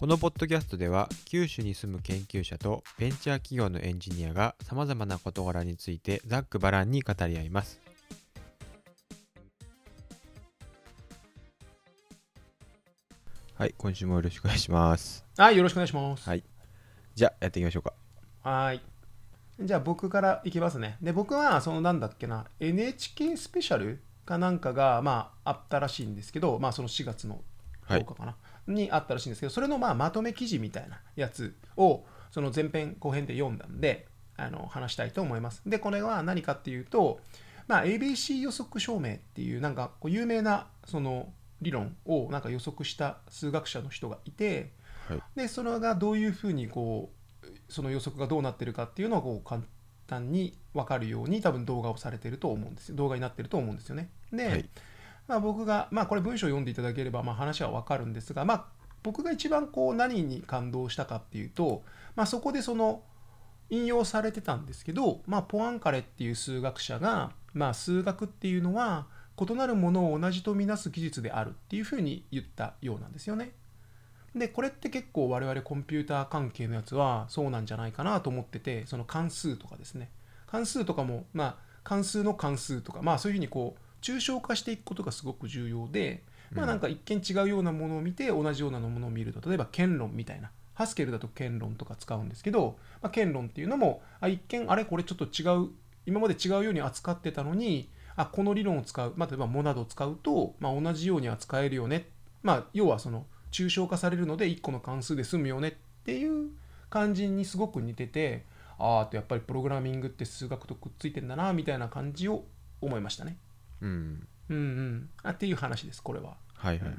このポッドキャストでは九州に住む研究者とベンチャー企業のエンジニアがさまざまな事柄についてざっくばらんに語り合います。はい、今週もよろしくお願いします。はい、よろしくお願いします。はい。じゃあやっていきましょうか。はーい。じゃあ僕からいきますね。で、僕はそのなんだっけな、NHK スペシャルかなんかがまああったらしいんですけど、まあその4月のはい10日かな、にあったらしいんですけど、それのまあまとめ記事みたいなやつをその前編後編で読んだんで、あの話したいと思います。で、これは何かっていうと、まあ、ABC 予測証明っていうなんかこう有名なその理論をなんか予測した数学者の人がいて、はいでそれがどういうふうにこうその予測がどうなってるかっていうのをこう簡単に分かるように多分動画をされてると思うんですよ動画になってると思うんですよね。で、はいまあ、僕が、まあ、これ文章を読んでいただければまあ話は分かるんですが、まあ、僕が一番こう何に感動したかっていうと、まあ、そこでその引用されてたんですけど、まあ、ポアンカレっていう数学者が、まあ、数学っていうのは異なるものを同じとみなす技術であるっていうふうに言ったようなんですよね。でこれって結構我々コンピューター関係のやつはそうなんじゃないかなと思っててその関数とかですね関数とかもまあ関数の関数とかまあそういうふうにこう抽象化していくことがすごく重要でまあなんか一見違うようなものを見て同じようなものを見ると例えば剣論みたいな。ハスケルだと剣論とか使うんですけど、まあ、剣論っていうのもあ一見あれこれちょっと違う今まで違うように扱ってたのにあこの理論を使う、まあ、例えばモナドを使うと、まあ、同じように扱えるよね、まあ、要はその抽象化されるので1個の関数で済むよね。っていう感じにすごく似ててああとやっぱりプログラミングって数学とくっついてんだなみたいな感じを思いましたね。うん。うんうん、あっていう話ですこれは。はいはいはい。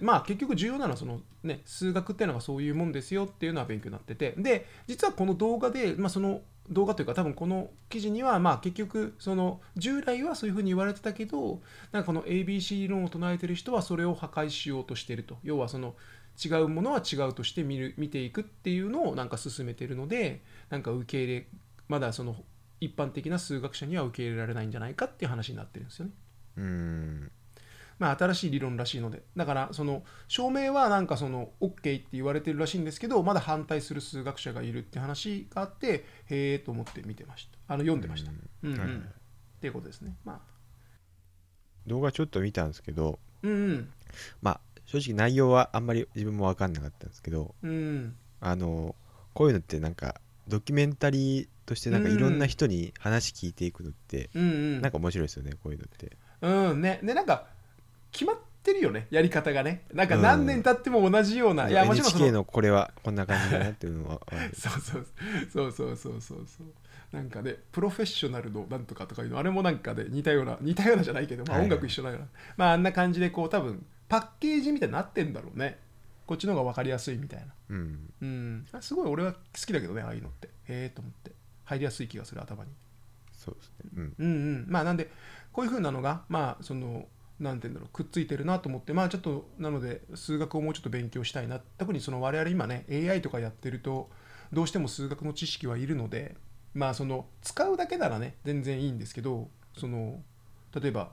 まあ結局重要なのはその、ね、数学っていうのがそういうもんですよっていうのは勉強になっててで実はこの動画で、まあ、その動画というか多分この記事にはまあ結局その従来はそういうふうに言われてたけどなんかこの ABC 理論を唱えてる人はそれを破壊しようとしてると要はその違うものは違うとして見る見ていくっていうのをなんか進めてるのでなんか受け入れまだその一般的な数学者には受け入れられないんじゃないかっていう話になってるんですよね。うん。まあ、新しい理論らしいので。だからその証明はなんかその OK って言われてるらしいんですけどまだ反対する数学者がいるって話があってへえと思って見てました。あの読んでました、うん。っていうことですね。まあ。動画ちょっと見たんですけど、うんうん。まあ正直内容はあんまり自分も分かんなかったんですけど、うん。あのこういうのってなんかドキュメンタリーとしてなんかいろんな人に話聞いていくのって、うんうん。なんか面白いですよねこういうのって。うんね。でなんか決まってるよねやり方がね。なんかうん何年経っても同じような、いやもちろんそ NHK ののこれはこんな感じだなっていうのは そうそう。そうそうそうそうそう。なんかねプロフェッショナルのなんとかとかいうのあれもなんかで似たような似たようなじゃないけど、まあ、はいはい。音楽一緒なような、まああんな感じでこう多分パッケージみたいになってんだろうねこっちの方が分かりやすいみたいな。うん。うん。あすごい俺は好きだけどねああいうのって。へえと思って。入りやすい気がする頭に。そうですね。うん。うんうん。まあなんでこういう風なのがまあそのなんて言うんだろうくっついてるなと思ってまあちょっとなので数学をもうちょっと勉強したいな。特にその我々今ね AI とかやってるとどうしても数学の知識はいるのでまあその使うだけならね全然いいんですけどその例えば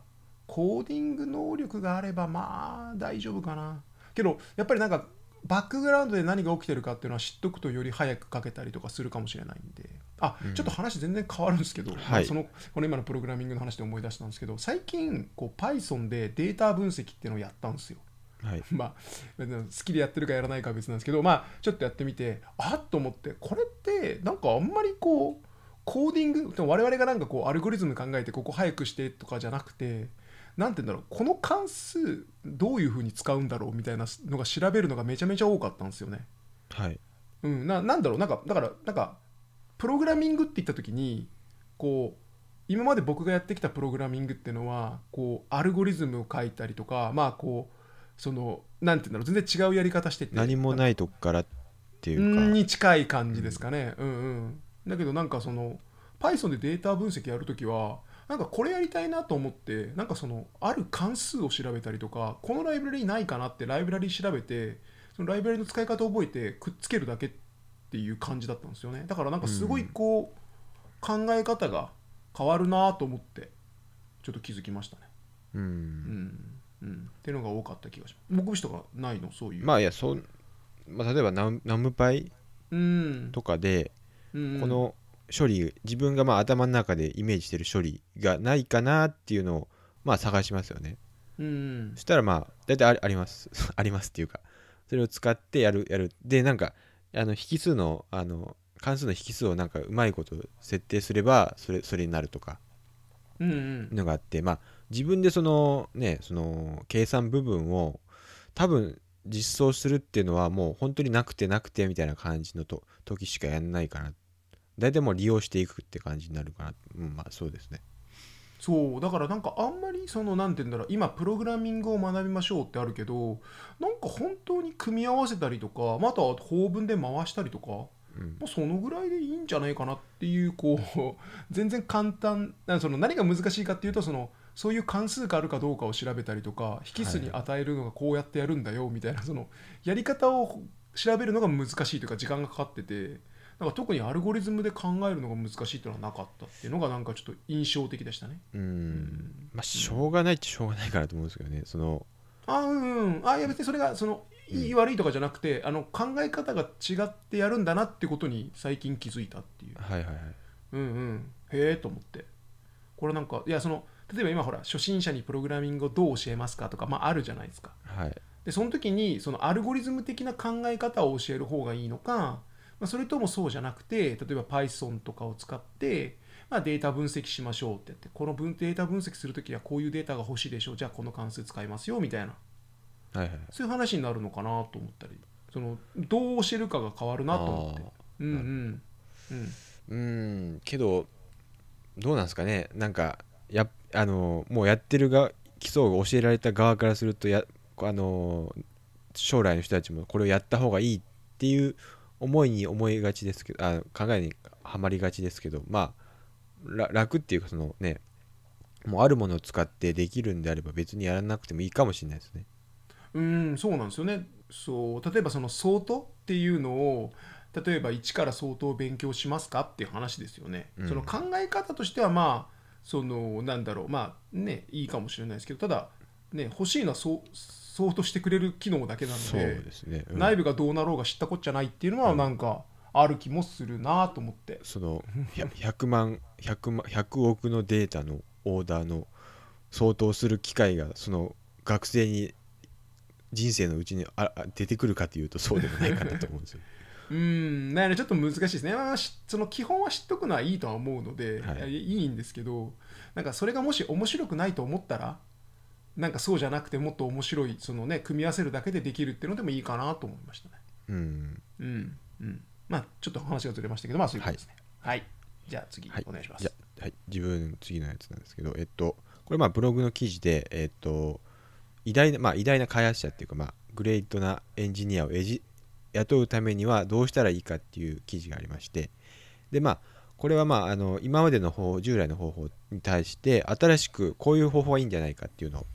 コーディング能力があればまあ大丈夫かなけどやっぱりなんかバックグラウンドで何が起きてるかっていうのは知っとくとより早く書けたりとかするかもしれないんで。あ、うん。ちょっと話全然変わるんですけど、はい。まあそのこの今のプログラミングの話で思い出したんですけど最近こう Python でデータ分析っていうのをやったんですよ。はい。まあ好きでやってるかやらないかは別なんですけどまあちょっとやってみてあっと思ってこれってなんかあんまりこうコーディングでも我々がなんかこうアルゴリズム考えてここ早くしてとかじゃなくてなんて言うんだろうこの関数どういうふうに使うんだろうみたいなのが調べるのがめちゃめちゃ多かったんですよね。はい。うん、ななんだろうなんかだからなんかプログラミングって言った時にこう今まで僕がやってきたプログラミングっていうのはこうアルゴリズムを書いたりとかまあこうそのなんて言うんだろう全然違うやり方してて。何もないとこからっていうか。うんに近い感じですかね、うん、うん。だけどなんかその Python でデータ分析やるときはなんかこれやりたいなと思ってなんかそのある関数を調べたりとかこのライブラリないかなってライブラリ調べてそのライブラリの使い方を覚えてくっつけるだけっていう感じだったんですよね。だからなんかすごいこう、考え方が変わるなと思ってちょっと気づきましたね。ううん。ん、うん、っていうのが多かった気がします。目視とかないの？そういう。まあいやそんまあ、例えばナムナムパイうん。とかでうん。この処理自分がまあ頭の中でイメージしてる処理がないかなっていうのをまあ探しますよね。うんそしたらまあ大体ありあります。ありますっていうかそれを使ってやるやる。でなんかあの引数のあの関数の引数をなんかうまいこと設定すればそれそれになるとかうんうん。のがあってまあ自分でそのねその計算部分を多分実装するっていうのはもう本当になくてなくてみたいな感じのと時しかやんないかな大体もう利用していくって感じになるかな。うんまあそうですね。そうだからなんかあんまりそのなんて言うんだろう今プログラミングを学びましょうってあるけどなんか本当に組み合わせたりとかまたは法文で回したりとかうん。まあそのぐらいでいいんじゃないかなっていうこう 全然簡単なその何が難しいかっていうとそのそういう関数があるかどうかを調べたりとか引数に与えるのがこうやってやるんだよみたいなそのやり方を調べるのが難しいというか時間がかかっててなんか特にアルゴリズムで考えるのが難しいっていうのはなかったっていうのがなんかちょっと印象的でしたね。うん。まあしょうがないっちゃしょうがないかなと思うんですけどねその。あうんうん。あいや別にそれがそのいい悪いとかじゃなくてあの考え方が違ってやるんだなってことに最近気づいたっていう。はいはいはい。うんうん。へえと思って。これなんかいやその例えば今ほら初心者にプログラミングをどう教えますかとかまああるじゃないですか。はい。でその時にそのアルゴリズム的な考え方を教える方がいいのか、まあ、それともそうじゃなくて例えば Python とかを使って、まあ、データ分析しましょうってやってこの分データ分析する時はこういうデータが欲しいでしょう。じゃあこの関数使いますよみたいな。はいはいそういう話になるのかなと思ったり。そのどう教えるかが変わるなと思って。あうんうん。うん。ーうん。けどどうなんですかね。なんかやあのもうやってるが基礎を教えられた側からするとやあの将来の人たちもこれをやった方がいいっていう思いに思いがちですけどあ考えにはまりがちですけどまあら楽っていうかそのねもうあるものを使ってできるんであれば別にやらなくてもいいかもしれないですね。うんそうなんですよね。そう例えばその相当っていうのを例えば一から相当を勉強しますかっていう話ですよね、うん。その考え方としてはまあそのなんだろうまあねいいかもしれないですけどただね欲しいのはそう相当してくれる機能だけなのそうでですね。うん。内部がどうなろうが知ったこっちゃないっていうのはなんかある気もするなと思って、その ひゃ100万 100, 万100億のデータのオーダーの相当する機会がその学生に人生のうちにああ出てくるかというとそうでもないかなと思うんですよ。うん。だからちょっと難しいですね、まあ、しその基本は知っとくのはいいとは思うので、はいい、いいんですけどなんかそれがもし面白くないと思ったらなんかそうじゃなくてもっと面白いそのね組み合わせるだけでできるっていうのでもいいかなと思いましたね。うん。うん。うん。まあちょっと話がずれましたけどまあそういうことですね。はい、じゃあ次はい。お願いします、はい、自分次のやつなんですけど、えっと、これまあブログの記事で、えっと、偉大な、まあ、偉大な開発者っていうか、まあ、グレートなエンジニアをえじ雇うためにはどうしたらいいかっていう記事がありまして、で、まあ、これはまああの今までの方法従来の方法に対して新しくこういう方法がいいんじゃないかっていうのを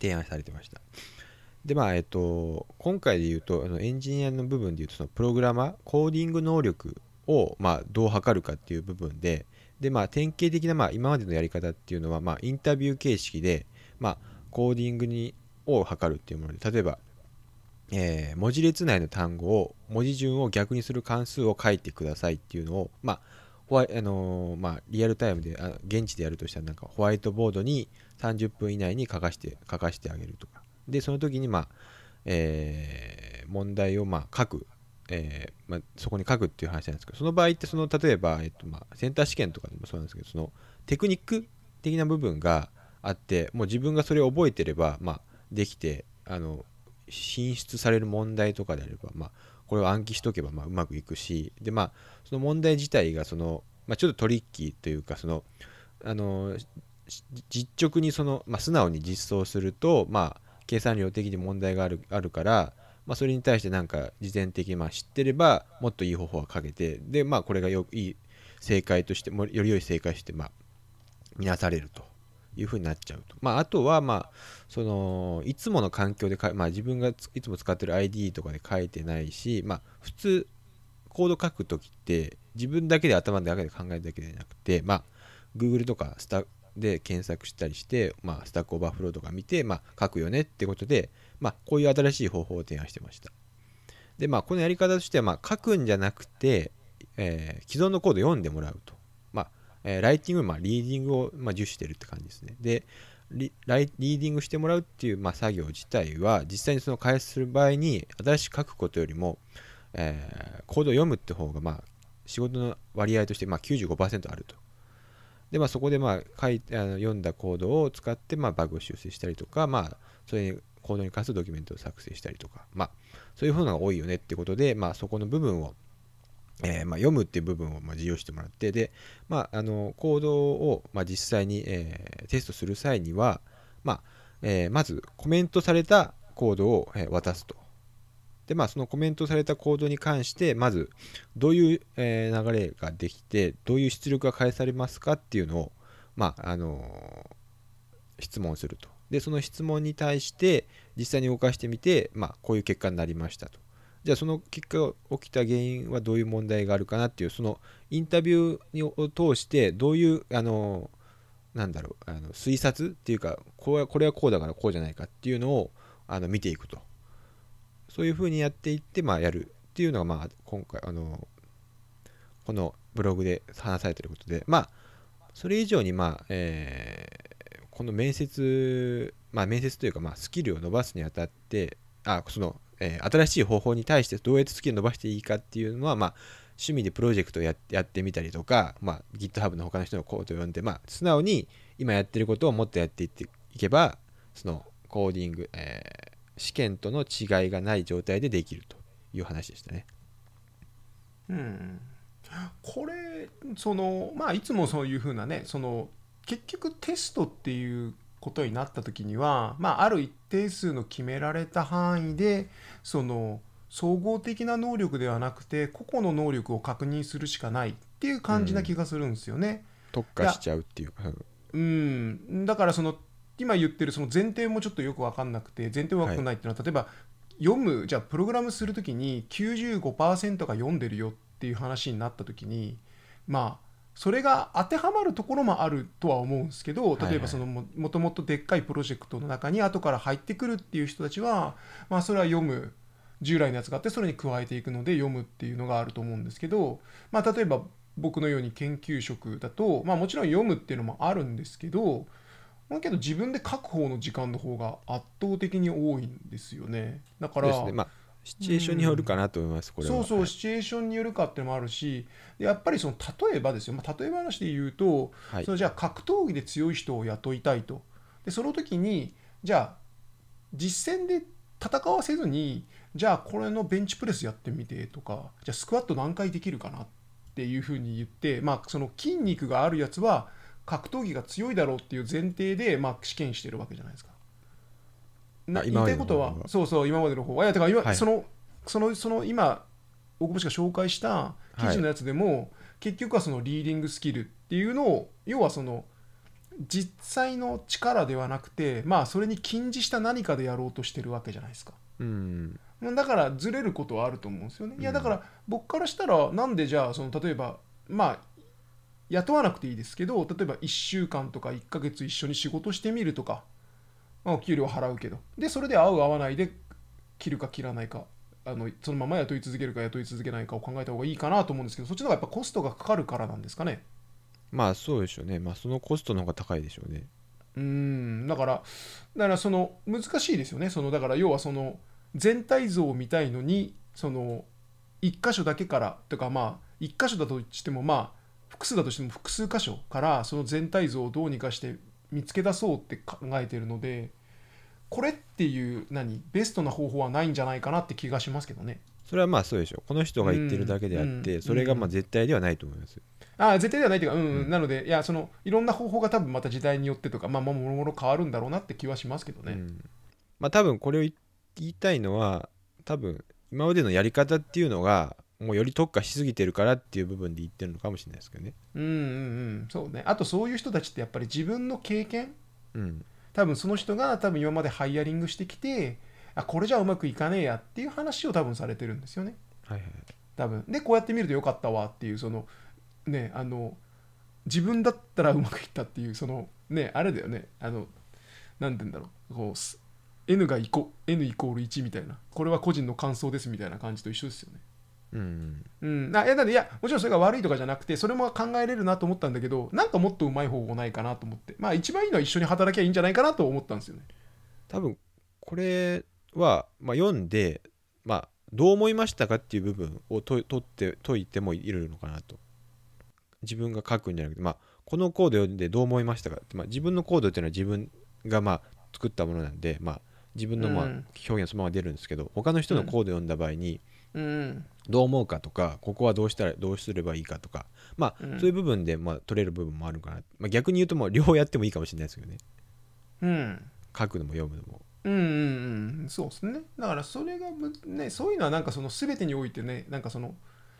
提案されてました。でまあえっと、今回で言うとあのエンジニアの部分で言うとそのプログラマーコーディング能力をまあどう測るかっていう部分でで、まあ、典型的なまあ今までのやり方っていうのはまあインタビュー形式で、まあ、コーディングにを測るっていうもので例えば、えー文字列内の単語を文字順を逆にする関数を書いてくださいっていうのを、まあホワイあのーまあ、リアルタイムであ現地でやるとしたらなんかホワイトボードに30分以内に書かして書かしてあげるとか。でその時に、まあえー問題をまあ書く、えーまあ、そこに書くっていう話なんですけどその場合ってその例えば、えっとまあ、センター試験とかでもそうなんですけどそのテクニック的な部分があってもう自分がそれを覚えてれば、まあ、できてあの進出される問題とかであれば、まあ、これを暗記しとけばまうまくいくしで、まあ、その問題自体がその、まあ、ちょっとトリッキーというかそのあの実直にその、まあ、素直に実装すると、まあ、計算量的に問題があるあるから、まあ、それに対してなんか事前的にまあ知ってればもっといい方法はかけてで、まあ、これがよいい正解としてもより良い正解としてまあ見なされると。いうふうになっちゃうと、まあ、あとはまあそのいつもの環境でか、まあ、自分がいつも使ってる ID とかで書いてないし、まあ、普通コード書くときって自分だけで頭の中で考えるだけではなくて、まあ、Google とかスタで検索したりして、まあ、スタックオーバーフローとか見て、まあ、書くよねってことで、まあ、こういう新しい方法を提案してました。でまあこのやり方としてはまあ書くんじゃなくて、えー既存のコード読んでもらうと、えーライティングまあリーディングをまあ重視してるって感じですね。でリライリーディングしてもらうっていう、まあ、作業自体は実際にその開発する場合に新しく書くことよりも、えーコードを読むって方がまあ仕事の割合としてまあ95%あると。でまあそこでまあ書いあの読んだコードを使ってまあバグを修正したりとかまあそれにコードに関するドキュメントを作成したりとかまあそういうふうなのが多いよねってことでまあそこの部分をえーまあ、読むっていう部分をまあ自由してもらってで、まあ、あのコードをまあ実際に、えーテストする際には、まえーまずコメントされたコードを、え渡すと。で、まあ、そのコメントされたコードに関してまずどういう、え流れができてどういう出力が返されますかっていうのを、まああの質問すると。でその質問に対して実際に動かしてみて、まあ、こういう結果になりましたと。じゃあその結果起きた原因はどういう問題があるかなっていうそのインタビューを通してどういうあのなんだろうあの推察っていうかこれはこれはこうだからこうじゃないかっていうのをあの見ていくと。そういうふうにやっていって、まあ、やるっていうのが、まあ、今回あのこのブログで話されてることで。まあそれ以上に、まあえーこの面接、まあ、面接というか、まあ、スキルを伸ばすにあたってあその、えー新しい方法に対してどうやってスキルを伸ばしていいかっていうのは、まあ、趣味でプロジェクトをややってみたりとか、まあ、GitHub の他の人のコードを読んで、まあ、素直に今やってることをもっとやっていっていけばそのコーディング、えー試験との違いがない状態でできるという話でしたね。うん、これそのまあいつもそういうふうなねその結局テストっていうことになった時には、まあ、ある一定数の決められた範囲でその総合的な能力ではなくて個々の能力を確認するしかないっていう感じな気がするんですよね。特化しちゃうっていうか。うん、だからその今言ってるその前提もちょっとよく分かんなくて前提分かんないっていうのは、例えば読むじゃあプログラムするときに95%が読んでるよっていう話になったときにまあそれが当てはまるところもあるとは思うんですけどはい例えばそのももともとでっかいプロジェクトの中に後から入ってくるっていう人たちは、まあ、それは読む従来のやつがあってそれに加えていくので読むっていうのがあると思うんですけど、まあ、例えば僕のように研究職だと、まあ、もちろん読むっていうのもあるんですけどだけど自分で書く方の時間の方が圧倒的に多いんですよねだからね。まあ、シチュエーションによるかなと思います、これは。そうそう、はいシチュエーションによるかっていうのもあるしでやっぱりその例えばですよ、まあ、例え話で言うと、はいそのじゃあ格闘技で強い人を雇いたいとでその時にじゃあ実戦で戦わせずにじゃあこれのベンチプレスやってみてとかじゃあスクワット何回できるかなっていうふうに言って、まあ、その筋肉があるやつは格闘技が強いだろうっていう前提で、まあ、試験してるわけじゃないですか。な言いたいことはそうそう今までの方はいやだから今、はいそのそのその今大久保氏が紹介した記事のやつでも、結局はそのリーディングスキルっていうのを要はその実際の力ではなくてまあそれに近似した何かでやろうとしてるわけじゃないですか。うん。まあだからずれることはあると思うんですよね。いやうんだから僕からしたらなんでじゃあその例えばまあ雇わなくていいですけど例えば1週間とか1ヶ月一緒に仕事してみるとか、まあ、お給料払うけどでそれで合う合わないで切るか切らないかあのそのまま雇い続けるか雇い続けないかを考えた方がいいかなと思うんですけどそっちの方がやっぱコストがかかるからなんですかね。まあ、そうでしょうね。まあ、そのコストの方が高いでしょうね。うーんだからだからその難しいですよねそのだから要はその全体像を見たいのにその1箇所だけからとかまあ1箇所だとしてもまあ複数だとしても複数箇所からその全体像をどうにかして見つけ出そうって考えてるのでこれっていう何ベストな方法はないんじゃないかなって気がしますけどね。それはまあそうでしょう。この人が言ってるだけであって、うんそれがまあ絶対ではないと思います。ああ絶対ではないというか、うんうんうんなのでいやそのいろんな方法が多分また時代によってとかまあもろもろ変わるんだろうなって気はしますけどね。うんまあ多分これを言言いたいのは多分今までのやり方っていうのがもうより特化しすぎてるからっていう部分で言ってるのかもしれないですけどね。うんうんうん。そうね。あとそういう人たちってやっぱり自分の経験。うん。多分その人が多分今までハイヤリングしてきてあこれじゃうまくいかねえやっていう話を多分されてるんですよね。はいはい。多分。でこうやって見るとよかったわっていうそのねあの自分だったらうまくいったっていうそのねあれだよね。あの何て言うんだろう。こうす N がイコ N イコール1みたいな。これは個人の感想ですみたいな感じと一緒ですよねうん。うん、あいやなんでいやもちろんそれが悪いとかじゃなくてそれも考えれるなと思ったんだけどなんかもっとうまい方法ないかなと思って。まあ一番いいのは一緒に働きゃいいんじゃないかなと思ったんですよね。多分これは、まあ、読んで、まあ、どう思いましたかっていう部分をと取って解いてもいるのかなと。自分が書くんじゃなくて、まあ、このコード読んでどう思いましたかって、まあ、自分のコードっていうのは自分がまあ作ったものなんで、まあ、自分のまあうん。表現そのまま出るんですけど他の人のコード読んだ場合にうんどう思うかとかここはどうしたらどうすればいいかとかまあ、うん。そういう部分でまあ取れる部分もあるかな、まあ、逆に言うともう両方やってもいいかもしれないですけどね。うん。書くのも読むのも。うんうんうん。そうですね。だからそれがむねそういうのはなんかその全てにおいてねなんかその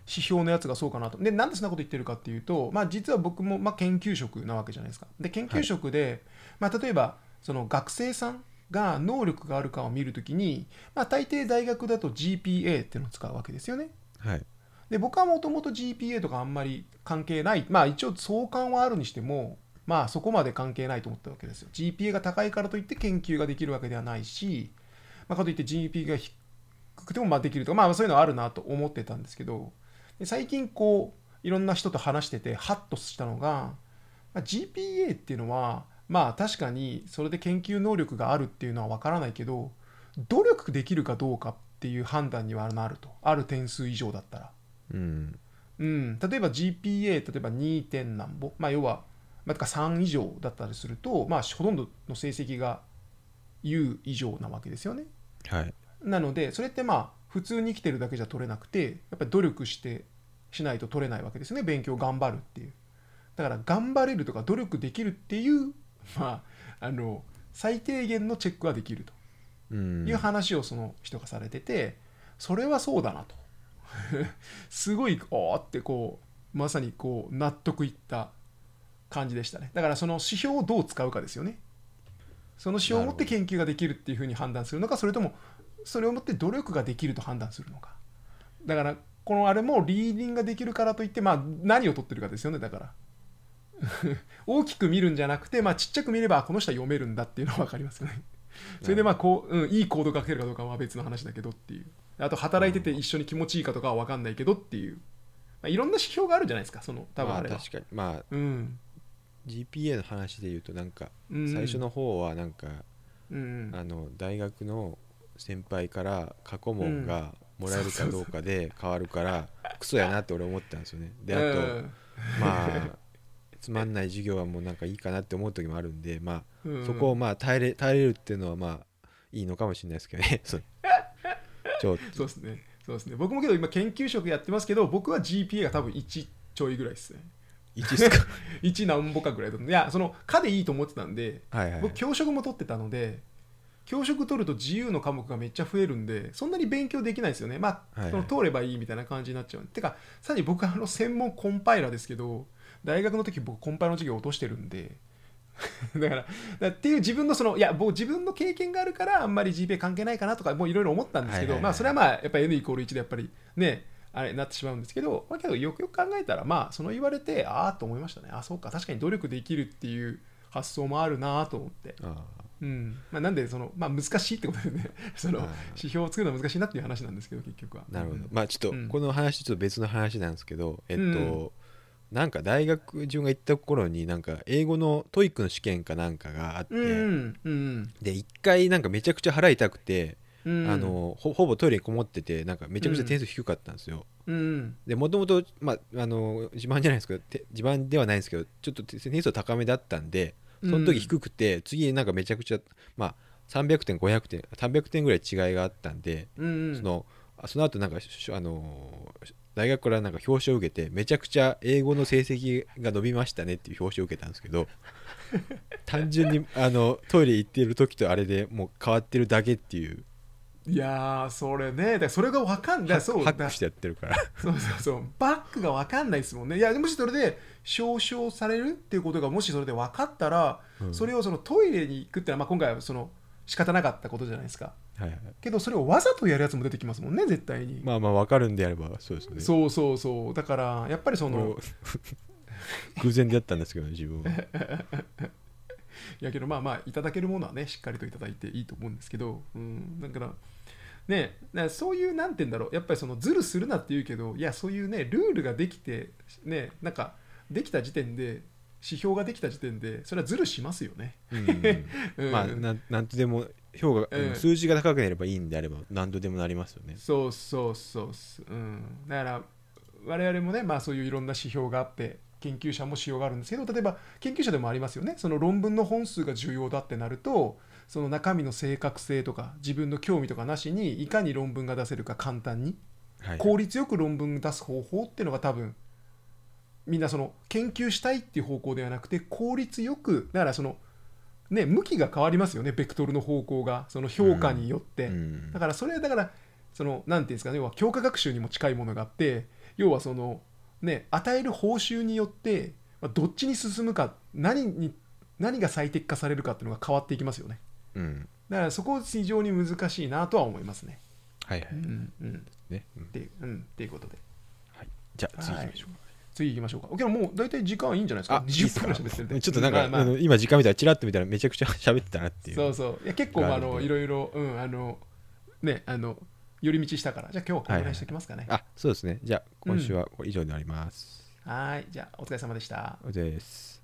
指標のやつがそうかなと。でなんでそんなこと言ってるかっていうとまあ実は僕もまあ研究職なわけじゃないですか。で研究職で、まあ例えばその学生さんが能力があるかを見るときに、まあ、大抵大学だと GPA っていうのを使うわけですよねはい。で僕はもともと GPA とかあんまり関係ない。まあ一応相関はあるにしてもまあそこまで関係ないと思ったわけですよ。GPA が高いからといって研究ができるわけではないし、まあ、かといって GPA が低くてもまあできるとかまあそういうのはあるなと思ってたんですけどで最近こういろんな人と話しててハッとしたのが、まあ、GPA っていうのはまあ確かにそれで研究能力があるっていうのは分からないけど努力できるかどうかっていう判断にはなると。ある点数以上だったら。うん。うん、例えば GPA 例えば 2. 点なんぼ、まあ、要は、まあ、てか3以上だったりすると、まあ、ほとんどの成績が U 以上なわけですよね。はい。なのでそれってまあ普通に生きてるだけじゃ取れなくてやっぱり努力してしないと取れないわけですね。勉強頑張るっていう。だから頑張れるとか努力できるっていうまああの最低限のチェックはできると。うんいう話をその人がされててそれはそうだなと。すごいおーってこうまさにこう納得いった感じでしたね。だからその指標をどう使うかですよね。その指標を持って研究ができるっていうふうに判断するのかそれともそれをもって努力ができると判断するのか。だからこのあれもリーディングができるからといってまあ何を取ってるかですよね。だから。大きく見るんじゃなくて、まあ、ちっちゃく見ればこの人は読めるんだっていうのは分かりますよね。それでまあこう、うん、いいコード書けるかどうかは別の話だけどっていう。あと働いてて一緒に気持ちいいかとかは分かんないけどっていう、まあ、いろんな指標があるじゃないですかその多分あれは、まあ、確かに。まあうん、GPA の話で言うとなんかうん最初の方はなんか、うんあの大学の先輩から過去問がもらえるかどうかで変わるから クソやなって俺思ったんですよね。であと、うん。まあ つまんない授業はもうなんかいいかなって思う時もあるんでまあうん。そこをまあ耐えれ耐えれるっていうのはまあいいのかもしれないですけどね。そう。ですね。そうですね。僕もけど今研究職やってますけど僕は GPA が多分1ちょいぐらいですね。1っすか？1何ぼかぐらいだと。いやその科でいいと思ってたんではいはい。僕教職も取ってたので教職取ると自由の科目がめっちゃ増えるんでそんなに勉強できないですよね。まあ、はいはい。その通ればいいみたいな感じになっちゃう。てかさらに僕はあの専門コンパイラーですけど大学の時僕コンパの授業落としてるんで。だからっていう自分のそのいや僕自分の経験があるからあんまり GPA 関係ないかなとかもういろいろ思ったんですけど、まあそれはまあやっぱり N イコール1でやっぱりねあれなってしまうんですけど、まあ、けどよくよく考えたらまあその言われてああと思いましたね。あそうか確かに努力できるっていう発想もあるなと思って。あうん。まあ、なんでその、まあ、難しいってことでね そのはい。指標を作るのは難しいなっていう話なんですけど結局は。あなるほど、うん。まあちょっとうん。この話ちょっと別の話なんですけど、えっと、うんなんか大学自分が行った頃になんか英語の TOEIC の試験かなんかがあって、うんうん。で一回なんかめちゃくちゃ腹痛くて、うん。あのほほぼトイレにこもっててなんかめちゃくちゃ点数低かったんですよ、うん。でもともとまああの自慢じゃないですけどて自慢ではないんですけどちょっと点数高めだったんでその時低くて、次なんかめちゃくちゃまあ300点500点300点ぐらい違いがあったんで、うんそのあその後なんかしあの大学からなんか表彰を受けてめちゃくちゃ英語の成績が伸びましたねっていう表彰を受けたんですけど 単純にあのトイレ行ってる時とあれでもう変わってるだけっていう。いやーそれね。だそれが分かんない。そう。だハックしてやってるから。そうそうそう。バックが分かんないですもんね。いやもしそれで表彰されるっていうことがもしそれで分かったら、うん。それをそのトイレに行くってのは、まあ、今回はその仕方なかったことじゃないですかはいはい。けどそれをわざとやるやつも出てきますもんね絶対に、まあまあ分かるんであればそうですね。そうそうそう。だからやっぱりその 偶然でやったんですけどね自分は。やけどまあまあいただけるものはねしっかりといただいていいと思うんですけど、うん、だからねそういうなんて言うんだろう。やっぱりそのズルするなって言うけどいやそういうねルールができてねなんかできた時点で指標ができた時点でそれはズルしますよね。うん。うん。まあなんなんとでも評価、うん数字が高くなればいいんであれば何とでもなりますよね。そうそうそうそう、うん、だから我々もね、まあ、そういういろんな指標があって研究者も指標があるんですけど例えば研究者でもありますよね。その論文の本数が重要だってなるとその中身の正確性とか自分の興味とかなしにいかに論文が出せるか簡単にはい。効率よく論文出す方法っていうのが多分みんなその研究したいっていう方向ではなくて効率よくだからそのね向きが変わりますよねベクトルの方向がその評価によって、うん。だからそれだからそのなんていうんですかね要は教科学習にも近いものがあって要はそのね与える報酬によってまあどっちに進むか何に何が最適化されるかっていうのが変わっていきますよね。うん。だからそこ非常に難しいなとは思いますね。はいはい、うんうん。ね。うん。っていううんっていうことで。じゃあ次行きましょうか、次行きましょうか。けどもう大体時間いいんじゃないですか。あいいっす20か？分ぐらい喋ってるちょっとなんか、まあまあ。今時間見たらチラッと見たらめちゃくちゃ喋ってたなっていう。そうそう。いや結構まああのいろいろうんあのねあの寄り道したから。じゃあ今日はこのぐらい。にしておきますかね。あそうですね。じゃあ今週は以上になります、はーい。じゃあお疲れ様でした。です